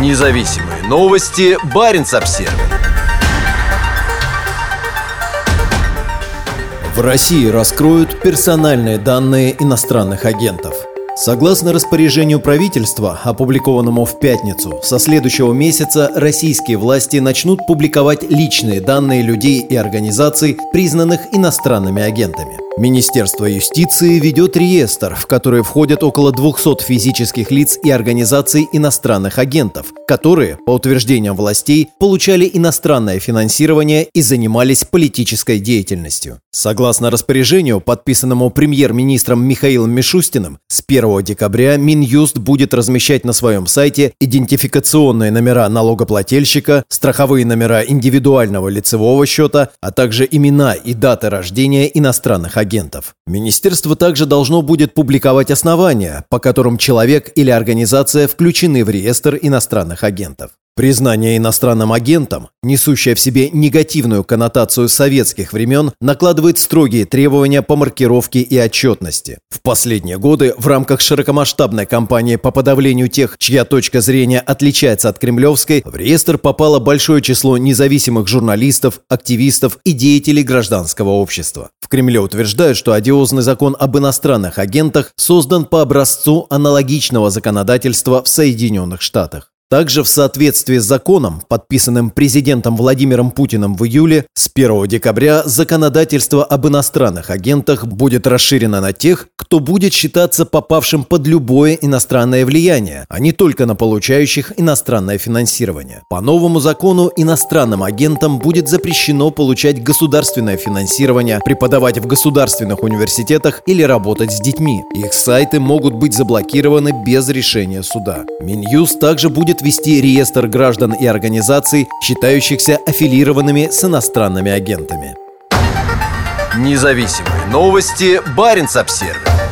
Независимые новости. Барин обсерва В России раскроют персональные данные иностранных агентов. Согласно распоряжению правительства, опубликованному в пятницу, со следующего месяца российские власти начнут публиковать личные данные людей и организаций, признанных иностранными агентами. Министерство юстиции ведет реестр, в который входят около 200 физических лиц и организаций иностранных агентов, которые, по утверждениям властей, получали иностранное финансирование и занимались политической деятельностью. Согласно распоряжению, подписанному премьер-министром Михаилом Мишустиным, с 1 декабря Минюст будет размещать на своем сайте идентификационные номера налогоплательщика, страховые номера индивидуального лицевого счета, а также имена и даты рождения иностранных агентов агентов. Министерство также должно будет публиковать основания, по которым человек или организация включены в реестр иностранных агентов. Признание иностранным агентом, несущее в себе негативную коннотацию советских времен, накладывает строгие требования по маркировке и отчетности. В последние годы в рамках широкомасштабной кампании по подавлению тех, чья точка зрения отличается от кремлевской, в реестр попало большое число независимых журналистов, активистов и деятелей гражданского общества. В Кремле утверждают, что одиозный закон об иностранных агентах создан по образцу аналогичного законодательства в Соединенных Штатах. Также в соответствии с законом, подписанным президентом Владимиром Путиным в июле, с 1 декабря законодательство об иностранных агентах будет расширено на тех, кто будет считаться попавшим под любое иностранное влияние, а не только на получающих иностранное финансирование. По новому закону иностранным агентам будет запрещено получать государственное финансирование, преподавать в государственных университетах или работать с детьми. Их сайты могут быть заблокированы без решения суда. Минюст также будет вести реестр граждан и организаций, считающихся аффилированными с иностранными агентами. Независимые новости. Барин обсервис